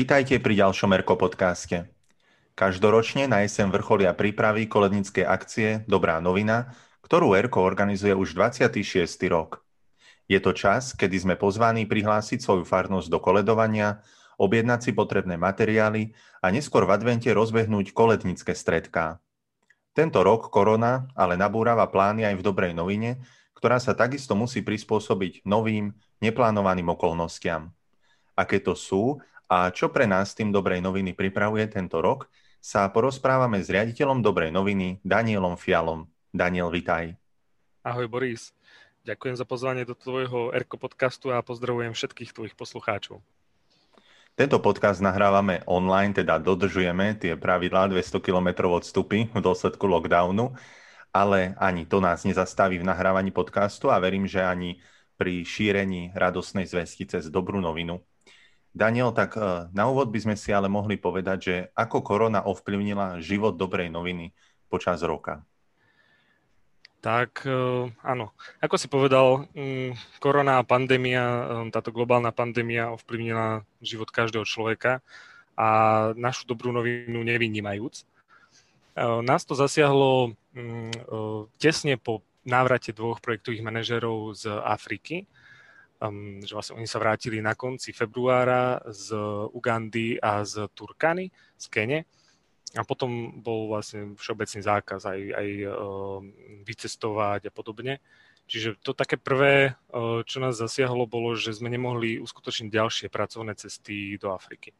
Vítajte pri ďalšom Erko podcaste. Každoročne na jeseň vrcholia prípravy kolednickej akcie Dobrá novina, ktorú Erko organizuje už 26. rok. Je to čas, kedy sme pozvaní prihlásiť svoju farnosť do koledovania, objednať si potrebné materiály a neskôr v advente rozbehnúť kolednické stredká. Tento rok korona ale nabúrava plány aj v dobrej novine, ktorá sa takisto musí prispôsobiť novým, neplánovaným okolnostiam. Aké to sú a čo pre nás tým Dobrej noviny pripravuje tento rok, sa porozprávame s riaditeľom Dobrej noviny Danielom Fialom. Daniel, vitaj. Ahoj Boris. Ďakujem za pozvanie do tvojho Erko podcastu a pozdravujem všetkých tvojich poslucháčov. Tento podcast nahrávame online, teda dodržujeme tie pravidlá 200 km odstupy v dôsledku lockdownu, ale ani to nás nezastaví v nahrávaní podcastu a verím, že ani pri šírení radosnej zväzky cez dobrú novinu. Daniel, tak e, na úvod by sme si ale mohli povedať, že ako korona ovplyvnila život dobrej noviny počas roka. Tak e, áno, ako si povedal, mm, korona a pandémia, e, táto globálna pandémia ovplyvnila život každého človeka a našu dobrú novinu nevynímajúc. Nás to zasiahlo mm, tesne po návrate dvoch projektových manažerov z Afriky, um, že vlastne oni sa vrátili na konci februára z Ugandy a z Turkany, z Kene. A potom bol vlastne všeobecný zákaz aj, aj uh, vycestovať a podobne. Čiže to také prvé, uh, čo nás zasiahlo, bolo, že sme nemohli uskutočniť ďalšie pracovné cesty do Afriky.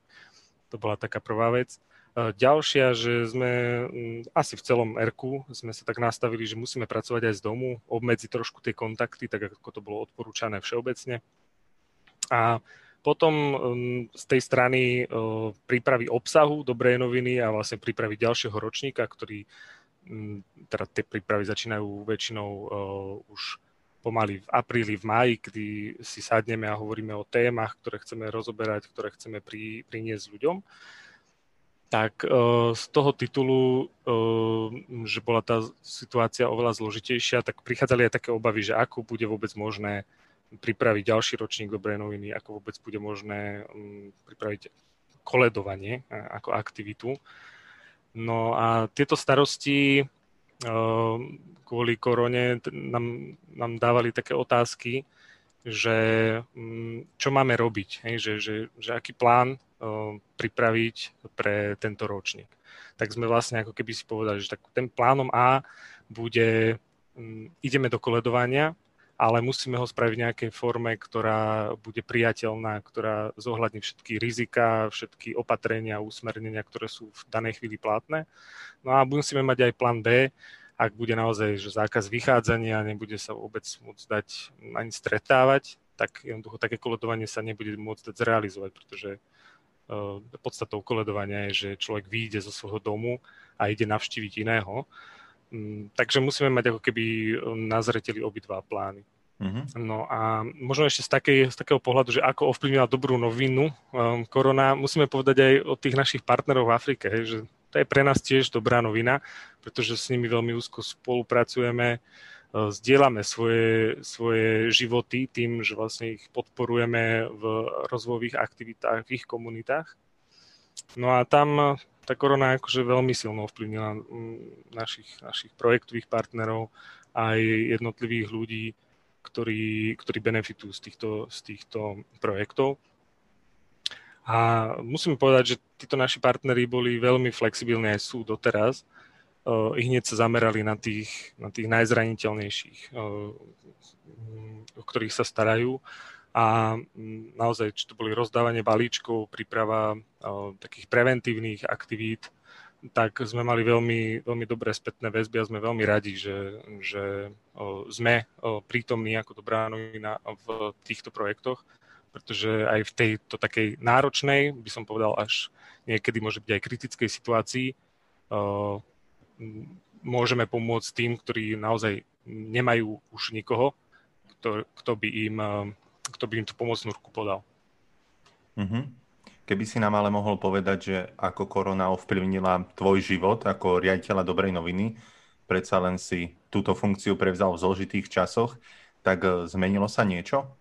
To bola taká prvá vec. Ďalšia, že sme mm, asi v celom RQ sme sa tak nastavili, že musíme pracovať aj z domu, obmedziť trošku tie kontakty, tak ako to bolo odporúčané všeobecne. A potom mm, z tej strany prípravy obsahu dobrej noviny a vlastne prípravy ďalšieho ročníka, ktorý, mm, teda tie prípravy začínajú väčšinou už pomaly v apríli, v máji, kedy si sadneme a hovoríme o témach, ktoré chceme rozoberať, ktoré chceme pri, priniesť ľuďom tak uh, z toho titulu, uh, že bola tá situácia oveľa zložitejšia, tak prichádzali aj také obavy, že ako bude vôbec možné pripraviť ďalší ročník dobrej noviny, ako vôbec bude možné um, pripraviť koledovanie ako aktivitu. No a tieto starosti kvôli korone nám, nám dávali také otázky, že um, čo máme robiť, hej, že, že, že aký plán pripraviť pre tento ročník. Tak sme vlastne ako keby si povedali, že tak ten plánom A bude, ideme do koledovania, ale musíme ho spraviť v nejakej forme, ktorá bude priateľná, ktorá zohľadní všetky rizika, všetky opatrenia, usmernenia, ktoré sú v danej chvíli platné. No a musíme mať aj plán B, ak bude naozaj že zákaz vychádzania, nebude sa vôbec môcť dať ani stretávať, tak jednoducho také koledovanie sa nebude môcť dať zrealizovať, pretože podstatou koledovania je, že človek vyjde zo svojho domu a ide navštíviť iného. Mm, takže musíme mať ako keby eh, na zreteli obidva plány. Uh-huh. No a možno ešte z, takej, z takého pohľadu, že ako ovplyvnila dobrú novinu um, korona, musíme povedať aj o tých našich partnerov v Afrike, hej, že to je pre nás tiež dobrá novina, pretože s nimi veľmi úzko spolupracujeme, E, zdieľame svoje, svoje životy tým, že vlastne ich podporujeme v rozvojových aktivitách v ich komunitách. No a tam tá korona akože veľmi silno ovplyvnila našich, našich projektových partnerov aj jednotlivých ľudí, ktorí, ktorí benefitujú z týchto, z týchto projektov. A musím povedať, že títo naši partneri boli veľmi flexibilní aj sú doteraz i hneď sa zamerali na tých, na tých najzraniteľnejších, o ktorých sa starajú. A naozaj, či to boli rozdávanie balíčkov, príprava takých preventívnych aktivít, tak sme mali veľmi, veľmi dobré spätné väzby a sme veľmi radi, že, že sme prítomní ako dobrá novina v týchto projektoch, pretože aj v tejto takej náročnej, by som povedal až niekedy môže byť aj kritickej situácii, môžeme pomôcť tým, ktorí naozaj nemajú už nikoho, kto, kto, by, im, eh, kto by im tú pomocnú ruku podal. Mm-hmm. Keby si nám ale mohol povedať, že ako korona ovplyvnila tvoj život ako riaditeľa dobrej noviny, predsa len si túto funkciu prevzal v zložitých časoch, tak eh, zmenilo sa niečo?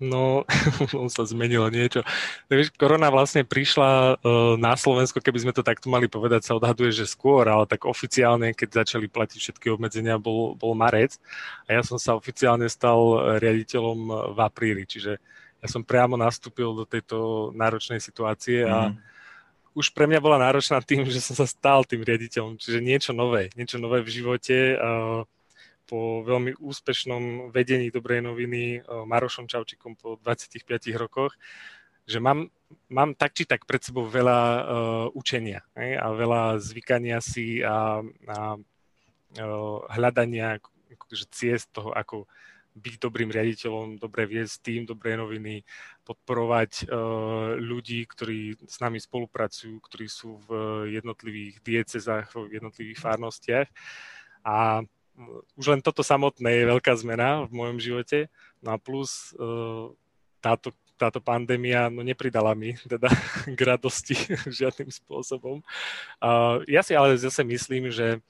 No, on sa zmenilo niečo. Takže korona vlastne prišla uh, na Slovensko, keby sme to takto mali povedať, sa odhaduje, že skôr, ale tak oficiálne, keď začali platiť všetky obmedzenia, bol, bol marec a ja som sa oficiálne stal riaditeľom v apríli, čiže ja som priamo nastúpil do tejto náročnej situácie a mm. už pre mňa bola náročná tým, že som sa stal tým riaditeľom, čiže niečo nové, niečo nové v živote. Uh, po veľmi úspešnom vedení Dobrej noviny eh, Marošom Čaučikom po 25 rokoch, že mám, mám tak či tak pred sebou veľa uh, učenia hej, a veľa zvykania si a, a uh, hľadania akože ciest toho, ako byť dobrým riaditeľom, dobre viesť tým, dobré noviny, podporovať uh, ľudí, ktorí s nami spolupracujú, ktorí sú v jednotlivých diecezách, v jednotlivých farnostiach. A už len toto samotné je veľká zmena v mojom živote. No a plus uh, táto, táto pandémia no nepridala mi teda k radosti žiadnym spôsobom. Ja si ale zase myslím, že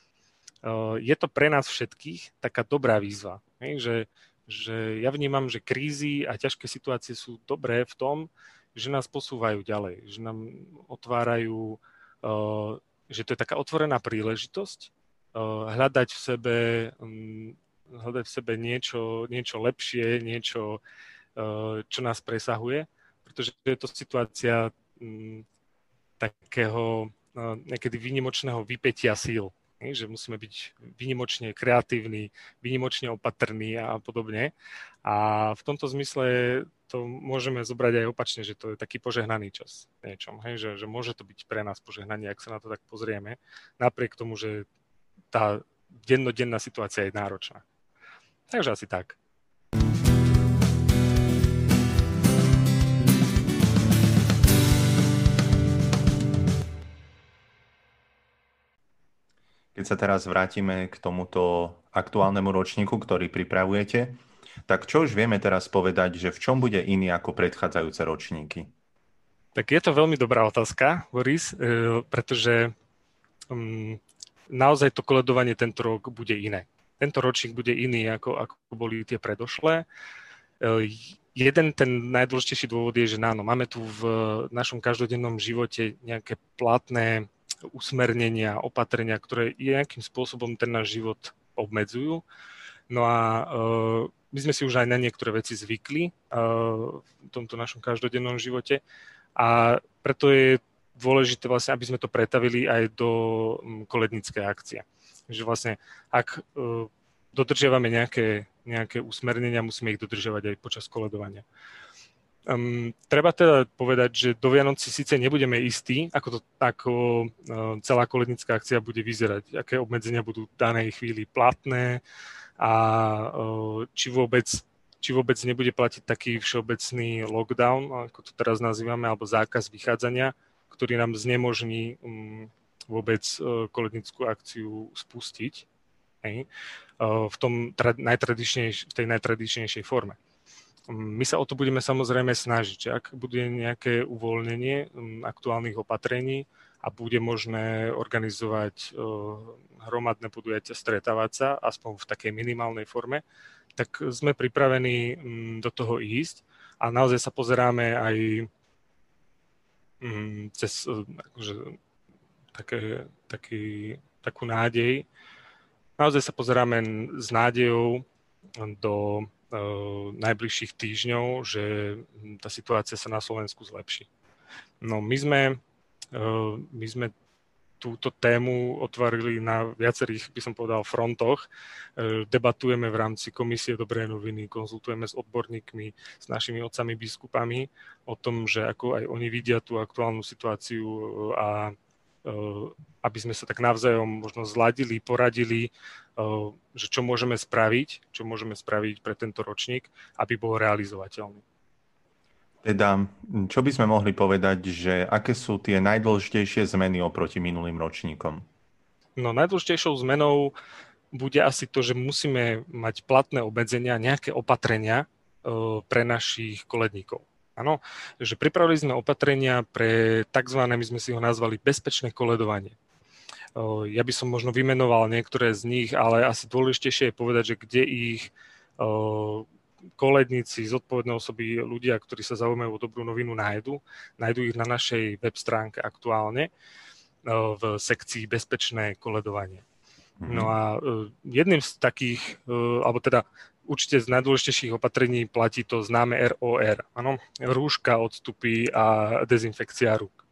uh, je to pre nás všetkých taká dobrá výzva. Že, že ja vnímam, že krízy a ťažké situácie sú dobré v tom, že nás posúvajú ďalej, že nám otvárajú, uh, že to je taká otvorená príležitosť hľadať v sebe, mm, hľadať v sebe niečo, niečo lepšie, niečo, čo nás presahuje, pretože je to situácia mm, takého niekedy výnimočného vypetia síl, že musíme byť výnimočne kreatívni, výnimočne opatrní a podobne. A v tomto zmysle to môžeme zobrať aj opačne, že to je taký požehnaný čas niečom, hej? Že, že môže to byť pre nás požehnanie, ak sa na to tak pozrieme, napriek tomu, že tá dennodenná situácia je náročná. Takže asi tak. Keď sa teraz vrátime k tomuto aktuálnemu ročníku, ktorý pripravujete, tak čo už vieme teraz povedať, že v čom bude iný ako predchádzajúce ročníky? Tak je to veľmi dobrá otázka, Boris, e, pretože mm, naozaj to koledovanie tento rok bude iné. Tento ročník bude iný, ako, ako boli tie predošlé. E, jeden ten najdôležitejší dôvod je, že áno, máme tu v našom každodennom živote nejaké platné usmernenia, opatrenia, ktoré nejakým spôsobom ten náš život obmedzujú. No a uh, my sme si už aj na niektoré veci zvykli uh, v tomto našom každodennom živote a preto je dôležité vlastne, aby sme to pretavili aj do mm, koledníckej akcie. Že vlastne, ak uh, dodržiavame nejaké, nejaké usmernenia, musíme ich dodržiavať aj počas koledovania. Um, treba teda povedať, že do Vianoci síce nebudeme istí, ako, to, ako uh, celá kolednická akcia bude vyzerať, aké obmedzenia budú v danej chvíli platné a uh, či vôbec či vôbec nebude platiť taký všeobecný lockdown, ako to teraz nazývame, alebo zákaz vychádzania, ktorý nám znemožní um, vôbec uh, kolednickú akciu spustiť hej, uh, v, tom tra- najtradičnejš- v tej najtradičnejšej forme. Um, my sa o to budeme samozrejme snažiť, ak bude nejaké uvoľnenie um, aktuálnych opatrení a bude možné organizovať uh, hromadné podujatia, stretávať sa, aspoň v takej minimálnej forme, tak sme pripravení do toho ísť a naozaj sa pozeráme aj mm, cez eh, akože, také, taký, takú nádej. Naozaj sa pozeráme s nádejou do uh, najbližších týždňov, že tá situácia sa na Slovensku zlepší. No my sme, uh, my sme túto tému otvorili na viacerých, by som povedal, frontoch. E, debatujeme v rámci Komisie Dobré noviny, konzultujeme s odborníkmi, s našimi otcami biskupami o tom, že ako aj oni vidia tú aktuálnu situáciu e, a e, aby sme sa tak navzájom možno zladili, poradili, že čo môžeme spraviť, čo môžeme spraviť pre tento ročník, aby bol realizovateľný. Teda, čo by sme mohli povedať, že aké sú tie najdôležitejšie zmeny oproti minulým ročníkom? No, najdôležitejšou zmenou bude asi to, že musíme mať platné obmedzenia, nejaké opatrenia e, pre našich koledníkov. Áno, že pripravili sme opatrenia pre tzv. my sme si ho nazvali bezpečné koledovanie. E, ja by som možno vymenoval niektoré z nich, ale asi dôležitejšie je povedať, že kde ich e, koledníci, zodpovedné osoby, ľudia, ktorí sa zaujímajú o dobrú novinu, nájdu. Nájdu ich na našej web stránke aktuálne v sekcii Bezpečné koledovanie. Mm-hmm. No a jedným z takých, alebo teda určite z najdôležitejších opatrení platí to známe ROR, áno, rúška, odstupy a dezinfekcia rúk.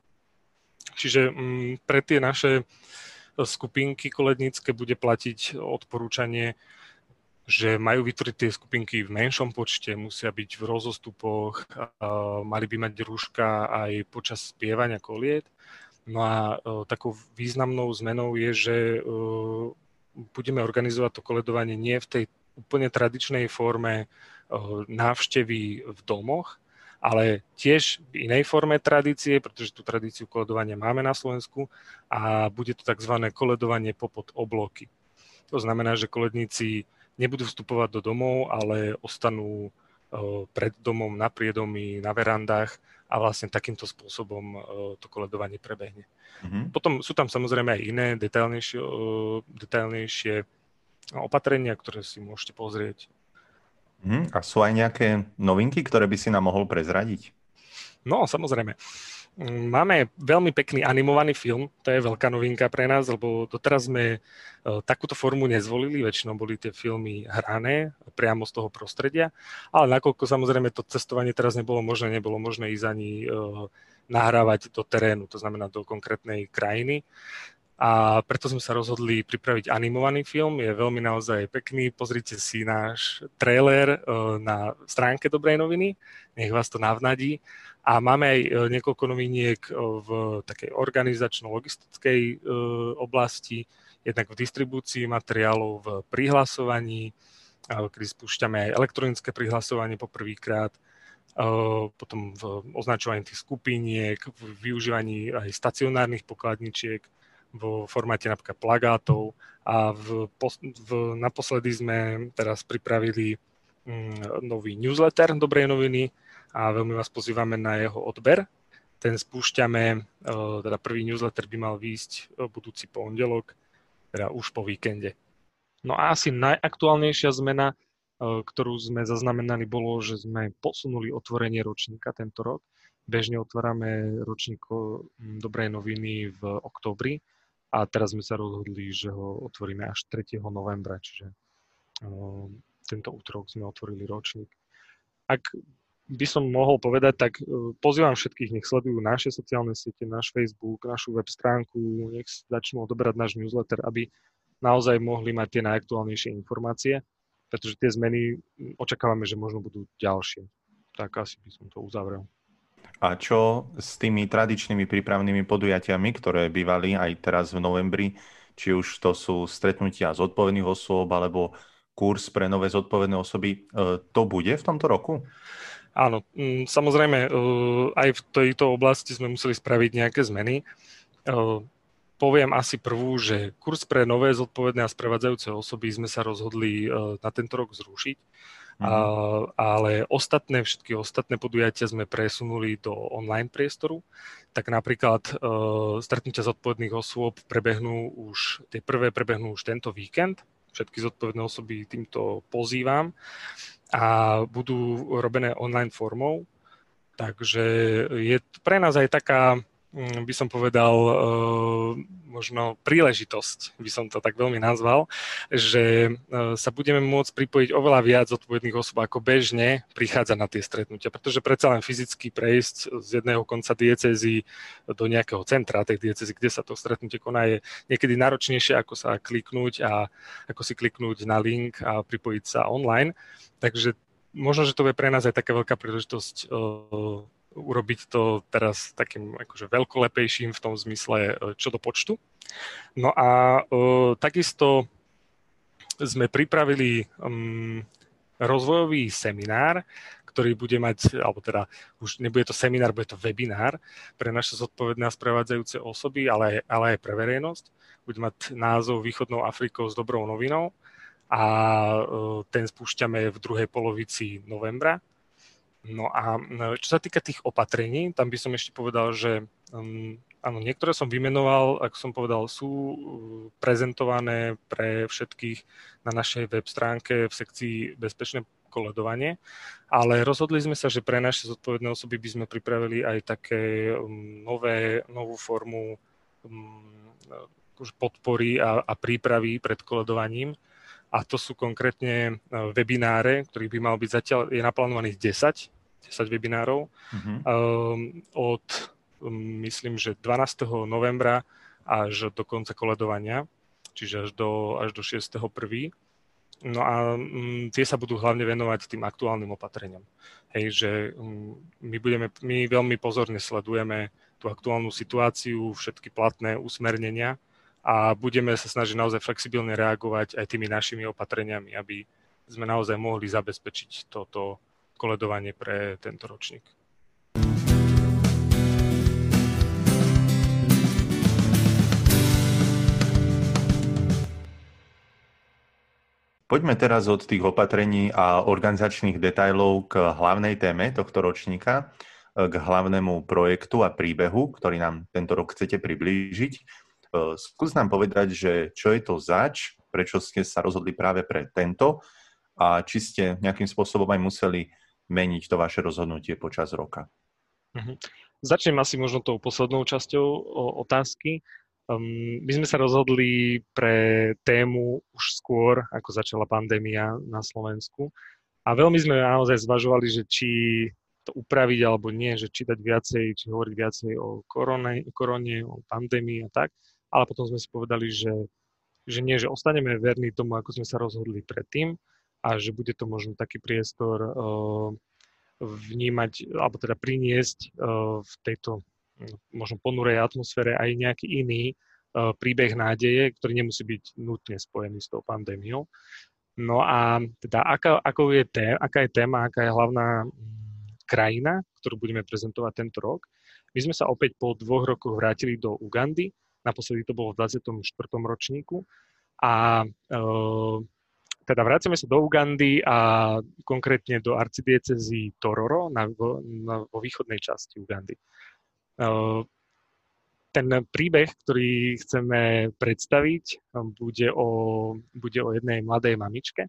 Čiže m, pre tie naše skupinky kolednícke bude platiť odporúčanie, že majú vytvoriť tie skupinky v menšom počte, musia byť v rozostupoch, mali by mať rúška aj počas spievania koliet. No a e, takou významnou zmenou je, že e, budeme organizovať to koledovanie nie v tej úplne tradičnej forme e, návštevy v domoch, ale tiež v inej forme tradície, pretože tú tradíciu koledovania máme na Slovensku a bude to tzv. koledovanie popod obloky. To znamená, že koledníci nebudú vstupovať do domov, ale ostanú pred domom, na priedomí, na verandách a vlastne takýmto spôsobom to koledovanie prebehne. Mm-hmm. Potom sú tam samozrejme aj iné detailnejšie, detailnejšie opatrenia, ktoré si môžete pozrieť Hmm, a sú aj nejaké novinky, ktoré by si nám mohol prezradiť? No, samozrejme. Mm, máme veľmi pekný animovaný film, to je veľká novinka pre nás, lebo doteraz sme e, takúto formu nezvolili, väčšinou boli tie filmy hrané priamo z toho prostredia, ale nakoľko samozrejme to cestovanie teraz nebolo možné, nebolo možné ísť ani e, nahrávať do terénu, to znamená do konkrétnej krajiny, a preto sme sa rozhodli pripraviť animovaný film. Je veľmi naozaj pekný. Pozrite si náš trailer e, na stránke Dobrej noviny. Nech vás to navnadí. A máme aj e, niekoľko noviniek e, v takej organizačno-logistickej oblasti, jednak v distribúcii materiálov, v prihlasovaní, kedy spúšťame aj elektronické prihlasovanie poprvýkrát, potom v označovaní tých skupiniek, v využívaní aj stacionárnych pokladničiek, vo formáte napríklad plagátov a v, v, naposledy sme teraz pripravili mm, nový newsletter Dobrej noviny a veľmi vás pozývame na jeho odber. Ten spúšťame, e, teda prvý newsletter by mal výjsť e, budúci pondelok, teda už po víkende. No a asi najaktuálnejšia zmena, e, ktorú sme zaznamenali, bolo, že sme posunuli otvorenie ročníka tento rok. Bežne otvárame ročník Dobrej noviny v oktobri, a teraz sme sa rozhodli, že ho otvoríme až 3. novembra, čiže uh, tento útorok sme otvorili ročník. Ak by som mohol povedať, tak uh, pozývam všetkých, nech sledujú naše sociálne siete, náš Facebook, našu web stránku, nech začnú odoberať náš newsletter, aby naozaj mohli mať tie najaktuálnejšie informácie, pretože tie zmeny očakávame, že možno budú ďalšie. Tak asi by som to uzavrel. A čo s tými tradičnými prípravnými podujatiami, ktoré bývali aj teraz v novembri, či už to sú stretnutia zodpovedných osôb alebo kurz pre nové zodpovedné osoby, e, to bude v tomto roku? Áno, mm, samozrejme, e, aj v tejto oblasti sme museli spraviť nejaké zmeny. E, poviem asi prvú, že kurz pre nové zodpovedné a sprevádzajúce osoby sme sa rozhodli na tento rok zrušiť a, ale ostatné, všetky ostatné podujatia sme presunuli do online priestoru. Tak napríklad uh, stretnutia zodpovedných osôb prebehnú už, tie prvé prebehnú už tento víkend. Všetky zodpovedné osoby týmto pozývam a budú robené online formou. Takže je pre nás aj taká Mm, by som povedal, eh, možno príležitosť, by som to tak veľmi nazval, že eh, sa budeme môcť pripojiť oveľa viac odpovedných osôb, ako bežne prichádza na tie stretnutia, pretože predsa len fyzicky prejsť z jedného konca diecezy do nejakého centra tej diecezy, kde sa to stretnutie koná, je niekedy náročnejšie, ako sa kliknúť a ako si kliknúť na link a pripojiť sa online. Takže možno, že to je pre nás aj taká veľká príležitosť eh, urobiť to teraz takým akože veľkolepejším v tom zmysle e, čo do počtu. No a uh, takisto sme pripravili um, rozvojový seminár, ktorý bude mať, alebo teda už nebude to seminár, bude to webinár pre naše zodpovedné a sprevádzajúce osoby, ale ale aj pre verejnosť. Bude mať názov Východnou Afrikou s dobrou novinou a uh, ten spúšťame v druhej polovici novembra No a čo sa týka tých opatrení, tam by som ešte povedal, že um, áno, niektoré som vymenoval, ako som povedal, sú uh, prezentované pre všetkých na našej web stránke v sekcii Bezpečné koledovanie, ale rozhodli sme sa, že pre naše zodpovedné osoby by sme pripravili aj také um, nové, novú formu um, podpory a, a prípravy pred koledovaním. A to sú konkrétne webináre, ktorých by mal byť zatiaľ, je naplánovaných 10, 10 webinárov uh-huh. um, od, um, myslím, že 12. novembra až do konca koledovania, čiže až do, až do 6.1. No a mm, tie sa budú hlavne venovať tým aktuálnym opatreniam. Hej, že mm, my, budeme, my veľmi pozorne sledujeme tú aktuálnu situáciu, všetky platné usmernenia a budeme sa snažiť naozaj flexibilne reagovať aj tými našimi opatreniami, aby sme naozaj mohli zabezpečiť toto koledovanie pre tento ročník. Poďme teraz od tých opatrení a organizačných detajlov k hlavnej téme tohto ročníka, k hlavnému projektu a príbehu, ktorý nám tento rok chcete priblížiť. E, skús nám povedať, že čo je to zač, prečo ste sa rozhodli práve pre tento a či ste nejakým spôsobom aj museli meniť to vaše rozhodnutie počas roka. Mhm. Začnem asi možno tou poslednou časťou otázky. Um, my sme sa rozhodli pre tému už skôr, ako začala pandémia na Slovensku. A veľmi sme naozaj zvažovali, že či to upraviť alebo nie, že čítať viacej, či hovoriť viacej o korone, korone, o pandémii a tak. Ale potom sme si povedali, že, že nie, že ostaneme verní tomu, ako sme sa rozhodli predtým a že bude to možno taký priestor uh, vnímať, alebo teda priniesť uh, v tejto možno ponurej atmosfére aj nejaký iný uh, príbeh nádeje, ktorý nemusí byť nutne spojený s tou pandémiou. No a teda aká, ako je té, aká je téma, aká je hlavná mm, krajina, ktorú budeme prezentovať tento rok. My sme sa opäť po dvoch rokoch vrátili do Ugandy, naposledy to bolo v 24. ročníku a uh, teda vracame sa do Ugandy a konkrétne do arcidiecezy Tororo na, na, vo východnej časti Ugandy. Ehm, ten príbeh, ktorý chceme predstaviť, bude o, bude o jednej mladej mamičke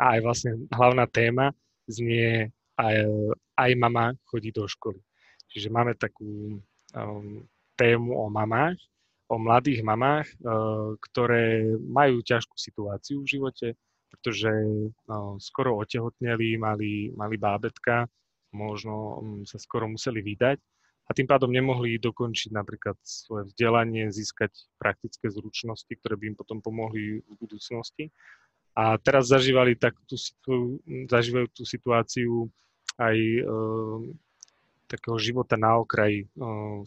a aj vlastne hlavná téma znie aj, aj mama chodí do školy. Čiže máme takú um, tému o mamách, o mladých mamách, uh, ktoré majú ťažkú situáciu v živote, pretože uh, skoro otehotneli, mali, mali bábetka, možno um, sa skoro museli vydať a tým pádom nemohli dokončiť napríklad svoje vzdelanie, získať praktické zručnosti, ktoré by im potom pomohli v budúcnosti. A teraz zažívali tak tú, zažívajú tú situáciu aj e, takého života na okraji e,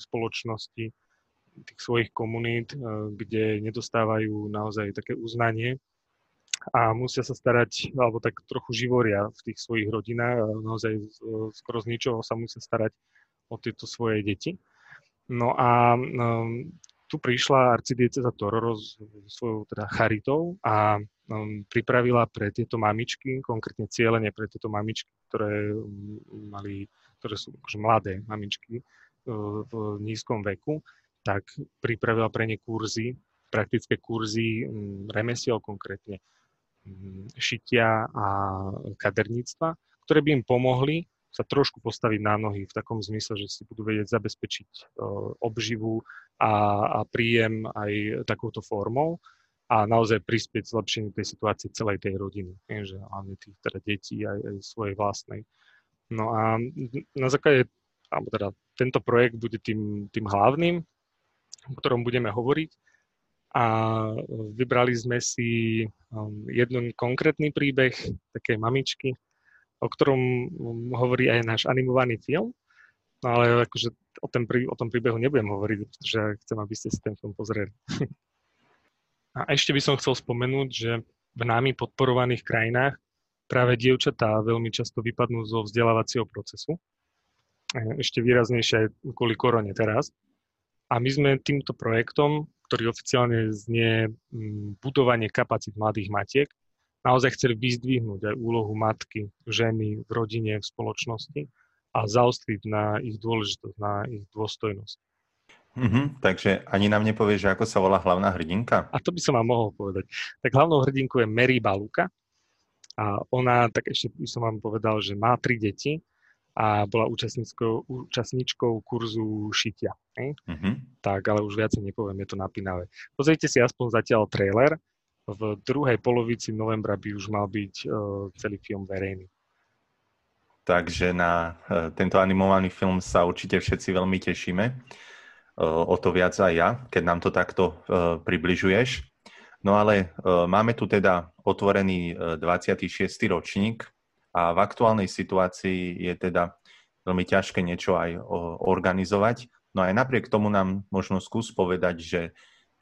spoločnosti, tých svojich komunít, e, kde nedostávajú naozaj také uznanie a musia sa starať, alebo tak trochu živoria v tých svojich rodinách a naozaj skoro z ničoho sa musia starať o tieto svoje deti. No a um, tu prišla arcidieceza Tororo s svojou teda charitou a um, pripravila pre tieto mamičky, konkrétne cieľenie pre tieto mamičky, ktoré um, mali, ktoré sú akože mladé mamičky uh, v nízkom veku, tak pripravila pre ne kurzy, praktické kurzy remesiel konkrétne šitia a kaderníctva, ktoré by im pomohli sa trošku postaviť na nohy v takom zmysle, že si budú vedieť zabezpečiť uh, obživu a, a príjem aj takouto formou a naozaj prispieť zlepšeniu tej situácie celej tej rodiny, že hlavne tých teda detí aj, aj svojej vlastnej. No a na základe, alebo teda tento projekt bude tým, tým hlavným, o ktorom budeme hovoriť a vybrali sme si um, jeden konkrétny príbeh takej mamičky, o ktorom mm, hovorí aj náš animovaný film. No ale akože o, ten, o tom príbehu nebudem hovoriť, pretože chcem, aby ste si ten film pozreli. A ešte by som chcel spomenúť, že v námi podporovaných krajinách práve dievčatá veľmi často vypadnú zo vzdelávacieho procesu. Ešte výraznejšie aj kvôli korone teraz. A my sme týmto projektom, ktorý oficiálne znie mm, budovanie kapacít mladých matiek, naozaj chceli vyzdvihnúť aj úlohu matky, ženy v rodine, v spoločnosti a zaostriť na ich dôležitosť, na ich dôstojnosť. Mm-hmm, takže ani nám nevie, že ako sa volá hlavná hrdinka? A to by som vám mohol povedať. Tak hlavnou hrdinkou je Mary Baluka A ona, tak ešte by som vám povedal, že má tri deti a bola účastníčkou, účastníčkou kurzu šitia. Mm-hmm. Tak, ale už viacej nepoviem, je to napínavé. Pozrite si aspoň zatiaľ trailer. V druhej polovici novembra by už mal byť uh, celý film verejný. Takže na uh, tento animovaný film sa určite všetci veľmi tešíme. Uh, o to viac aj ja, keď nám to takto uh, približuješ. No ale máme tu teda otvorený uh, 26. ročník a v aktuálnej situácii je teda veľmi ťažké niečo aj organizovať. No aj napriek tomu nám možno skús povedať, že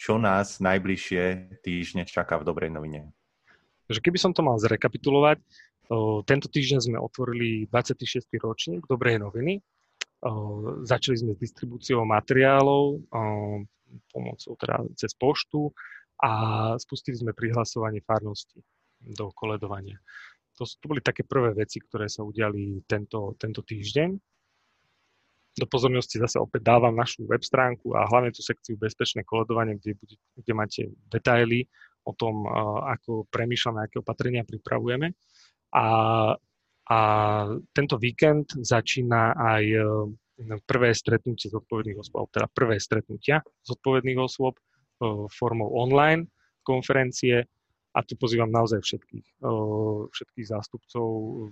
čo nás najbližšie týždne čaká v Dobrej novine. Takže keby som to mal zrekapitulovať, tento týždeň sme otvorili 26. ročník Dobrej noviny. Začali sme s distribúciou materiálov pomocou teda cez poštu a spustili sme prihlasovanie farnosti do koledovania. To, to boli také prvé veci, ktoré sa udiali tento, tento týždeň. Do pozornosti zase opäť dávam našu web stránku a hlavne tú sekciu bezpečné koledovanie, kde, bude, kde máte detaily o tom, ako premýšľame, aké opatrenia pripravujeme. A, a tento víkend začína aj e, prvé stretnutie zodpovedných osôb, teda prvé stretnutia zodpovedných osôb e, formou online konferencie a tu pozývam naozaj všetkých, všetkých zástupcov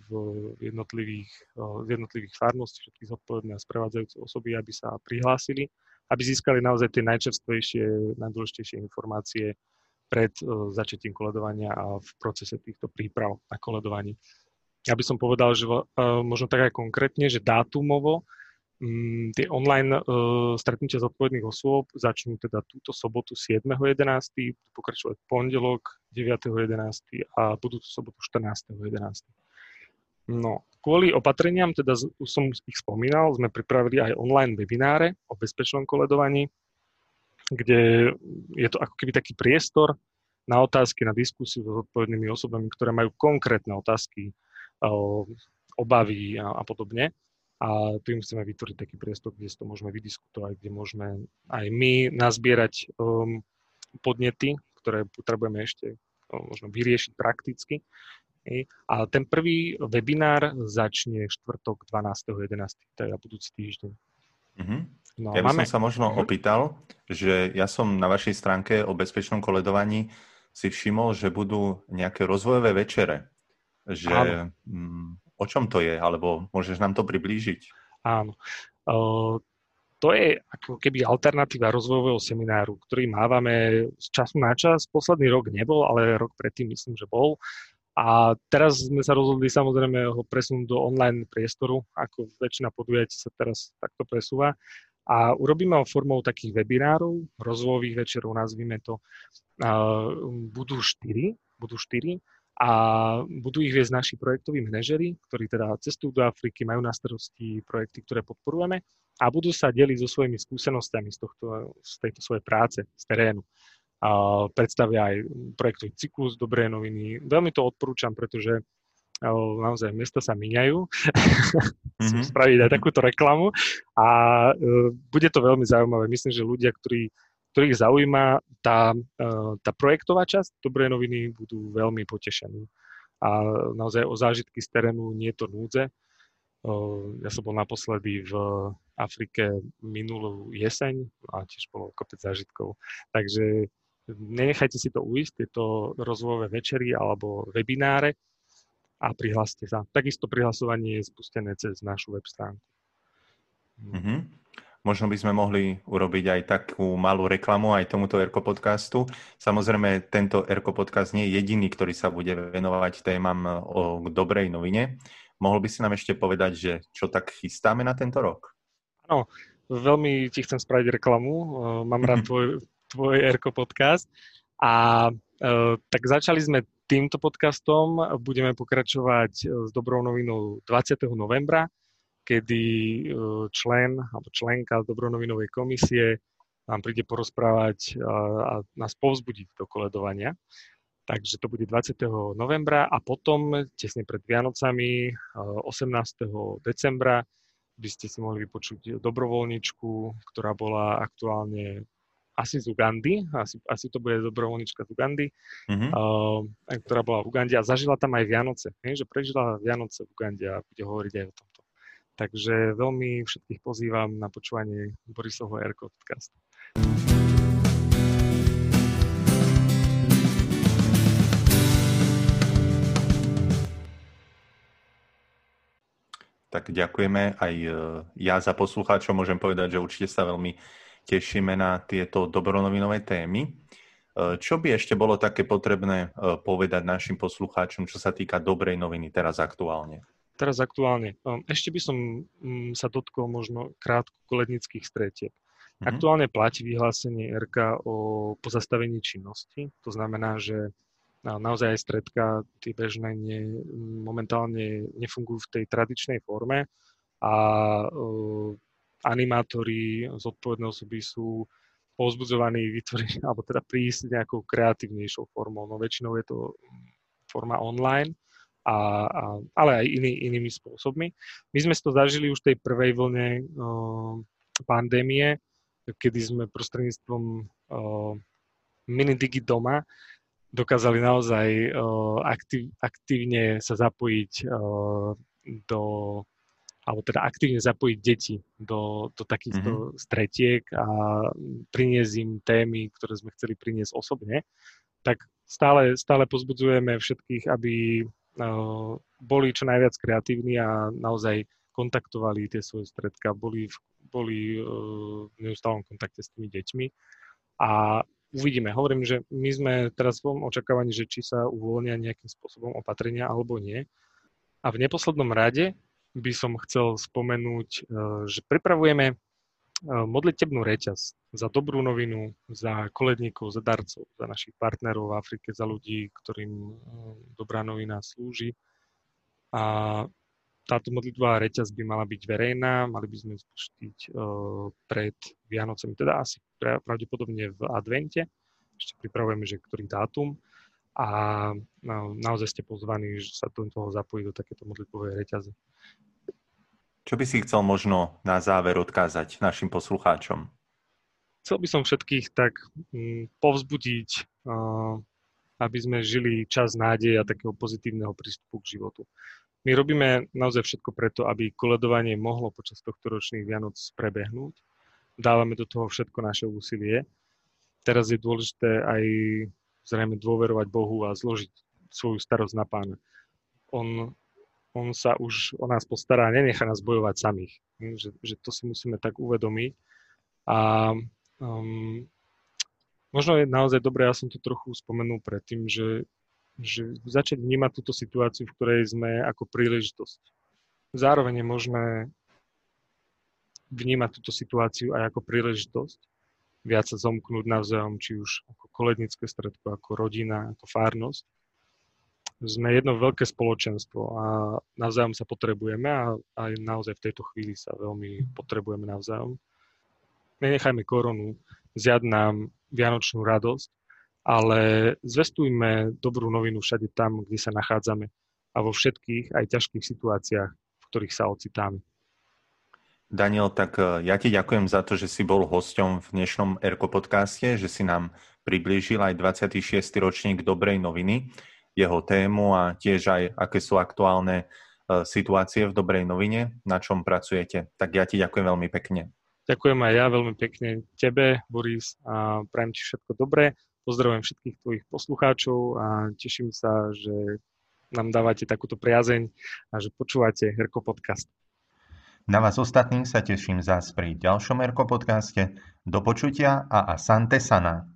v jednotlivých, v jednotlivých farnosti, všetkých zodpovedné a sprevádzajúce osoby, aby sa prihlásili, aby získali naozaj tie najčerstvejšie, najdôležitejšie informácie pred začatím koledovania a v procese týchto príprav na koledovanie. Ja by som povedal, že možno tak aj konkrétne, že dátumovo tie online uh, stretnutia zodpovedných osôb začnú teda túto sobotu 7.11., budú pokračovať pondelok 9.11. a budúcu sobotu 14.11. No, kvôli opatreniam, teda už som ich spomínal, sme pripravili aj online webináre o bezpečnom koledovaní, kde je to ako keby taký priestor na otázky, na diskusiu so zodpovednými osobami, ktoré majú konkrétne otázky, obavy a, a podobne a tu im chceme vytvoriť taký priestor, kde si to môžeme vydiskutovať, kde môžeme aj my nazbierať um, podnety, ktoré potrebujeme ešte um, možno vyriešiť prakticky. A ten prvý webinár začne štvrtok 12.11., teda budúci týždeň. Mm-hmm. No, ja by máme... som sa možno mm-hmm. opýtal, že ja som na vašej stránke o bezpečnom koledovaní si všimol, že budú nejaké rozvojové večere. Že, O čom to je? Alebo môžeš nám to priblížiť? Áno. To je ako keby alternatíva rozvojového semináru, ktorý mávame z času na čas. Posledný rok nebol, ale rok predtým myslím, že bol. A teraz sme sa rozhodli samozrejme ho presunúť do online priestoru, ako väčšina podujatí sa teraz takto presúva. A urobíme ho formou takých webinárov, rozvojových večerov, nazvime to. Budú štyri, budú štyri a budú ich viesť naši projektoví manažery, ktorí teda cestujú do Afriky, majú na starosti projekty, ktoré podporujeme a budú sa deliť so svojimi skúsenostiami z, tohto, z tejto svojej práce, z terénu. A predstavia aj projektový cyklus Dobré noviny. Veľmi to odporúčam, pretože naozaj mesta sa míňajú. mm-hmm. spraviť aj takúto reklamu a uh, bude to veľmi zaujímavé. Myslím, že ľudia, ktorí ktorých zaujíma tá, e, tá projektová časť Dobré noviny, budú veľmi potešení. A naozaj o zážitky z terénu nie je to núdze. E, ja som bol naposledy v Afrike minulú jeseň a tiež bolo kopec zážitkov. Takže nenechajte si to uísť, tieto rozvojové večery alebo webináre a prihláste sa. Takisto prihlasovanie je spustené cez našu web stránku. Mm-hmm. Možno by sme mohli urobiť aj takú malú reklamu aj tomuto Erko podcastu. Samozrejme, tento Erko podcast nie je jediný, ktorý sa bude venovať témam o dobrej novine. Mohol by si nám ešte povedať, že čo tak chystáme na tento rok? Áno, veľmi ti chcem spraviť reklamu. Mám rád tvoj, tvoj Erko podcast. A e, tak začali sme týmto podcastom. Budeme pokračovať s dobrou novinou 20. novembra kedy e, člen alebo členka dobronovinovej komisie nám príde porozprávať a, a nás povzbudiť do koledovania. Takže to bude 20. novembra a potom, tesne pred Vianocami, 18. decembra, by ste si mohli vypočuť dobrovoľničku, ktorá bola aktuálne asi z Ugandy, asi, asi to bude dobrovoľnička z Ugandy, mm-hmm. uh, ktorá bola v Ugande a zažila tam aj Vianoce, hej, že prežila Vianoce v Ugande a bude hovoriť aj o tomto. Takže veľmi všetkých pozývam na počúvanie Borisovho Airco podcastu. Tak ďakujeme aj e, ja za poslucháčov. Môžem povedať, že určite sa veľmi tešíme na tieto dobronovinové témy. E, čo by ešte bolo také potrebné e, povedať našim poslucháčom, čo sa týka dobrej noviny teraz aktuálne? Teraz aktuálne. Ešte by som mm, sa dotkol možno krátko kolednických stretiek. Mm-hmm. Aktuálne platí vyhlásenie RK o pozastavení činnosti. To znamená, že naozaj aj stredka, tie bežné nie, momentálne nefungujú v tej tradičnej forme a uh, animátori, zodpovedné osoby sú povzbudzovaní vytvoriť, alebo teda prísť nejakou kreatívnejšou formou. No väčšinou je to forma online, a, a, ale aj iný, inými spôsobmi. My sme to zažili už v tej prvej vlne uh, pandémie, kedy sme prostredníctvom uh, mini digi doma dokázali naozaj aktiv, aktívne sa zapojiť do alebo teda aktívne zapojiť deti do, do takýchto mm-hmm. stretiek a priniesť im témy, ktoré sme chceli priniesť osobne, tak stále, stále pozbudzujeme všetkých, aby uh, boli čo najviac kreatívni a naozaj kontaktovali tie svoje stredka, boli, boli uh, v neustálom kontakte s tými deťmi a uvidíme. Hovorím, že my sme teraz v očakávaní, že či sa uvoľnia nejakým spôsobom opatrenia alebo nie. A v neposlednom rade by som chcel spomenúť, e, že pripravujeme e, modlitebnú reťaz za dobrú novinu, za koledníkov, za darcov, za našich partnerov v Afrike, za ľudí, ktorým e, dobrá novina slúži. A táto modlitbová reťaz by mala byť verejná, mali by sme spustiť uh, pred Vianocemi, teda asi pravdepodobne v advente. Ešte pripravujeme, že ktorý dátum. A naozaj ste pozvaní, že sa do toho zapojiť do takéto modlitbovej reťaze. Čo by si chcel možno na záver odkázať našim poslucháčom? Chcel by som všetkých tak mm, povzbudiť, aby sme žili čas nádeje a takého pozitívneho prístupu k životu. My robíme naozaj všetko preto, aby koledovanie mohlo počas tohto ročných Vianoc prebehnúť. Dávame do toho všetko naše úsilie. Teraz je dôležité aj zrejme dôverovať Bohu a zložiť svoju starosť na pána. On, on sa už o nás postará a nenechá nás bojovať samých. Hm, že, že to si musíme tak uvedomiť. A um, možno je naozaj dobré, ja som to trochu spomenul predtým, že že začať vnímať túto situáciu, v ktorej sme ako príležitosť. Zároveň je možné vnímať túto situáciu aj ako príležitosť, viac sa zomknúť navzájom, či už ako kolednické stredko, ako rodina, ako fárnosť. Sme jedno veľké spoločenstvo a navzájom sa potrebujeme a aj naozaj v tejto chvíli sa veľmi potrebujeme navzájom. Nenechajme koronu zjať nám vianočnú radosť, ale zvestujme dobrú novinu všade tam, kde sa nachádzame a vo všetkých aj ťažkých situáciách, v ktorých sa ocitáme. Daniel, tak e, ja ti ďakujem za to, že si bol hosťom v dnešnom Erko podcaste, že si nám priblížil aj 26. ročník Dobrej noviny, jeho tému a tiež aj aké sú aktuálne e, situácie v Dobrej novine, na čom pracujete. Tak ja ti ďakujem veľmi pekne. Ďakujem aj ja veľmi pekne tebe, Boris, a prajem ti všetko dobré Pozdravujem všetkých tvojich poslucháčov a teším sa, že nám dávate takúto priazeň a že počúvate Herko podcast. Na vás ostatných sa teším zás pri ďalšom Herko podcaste. Do počutia a asante sana.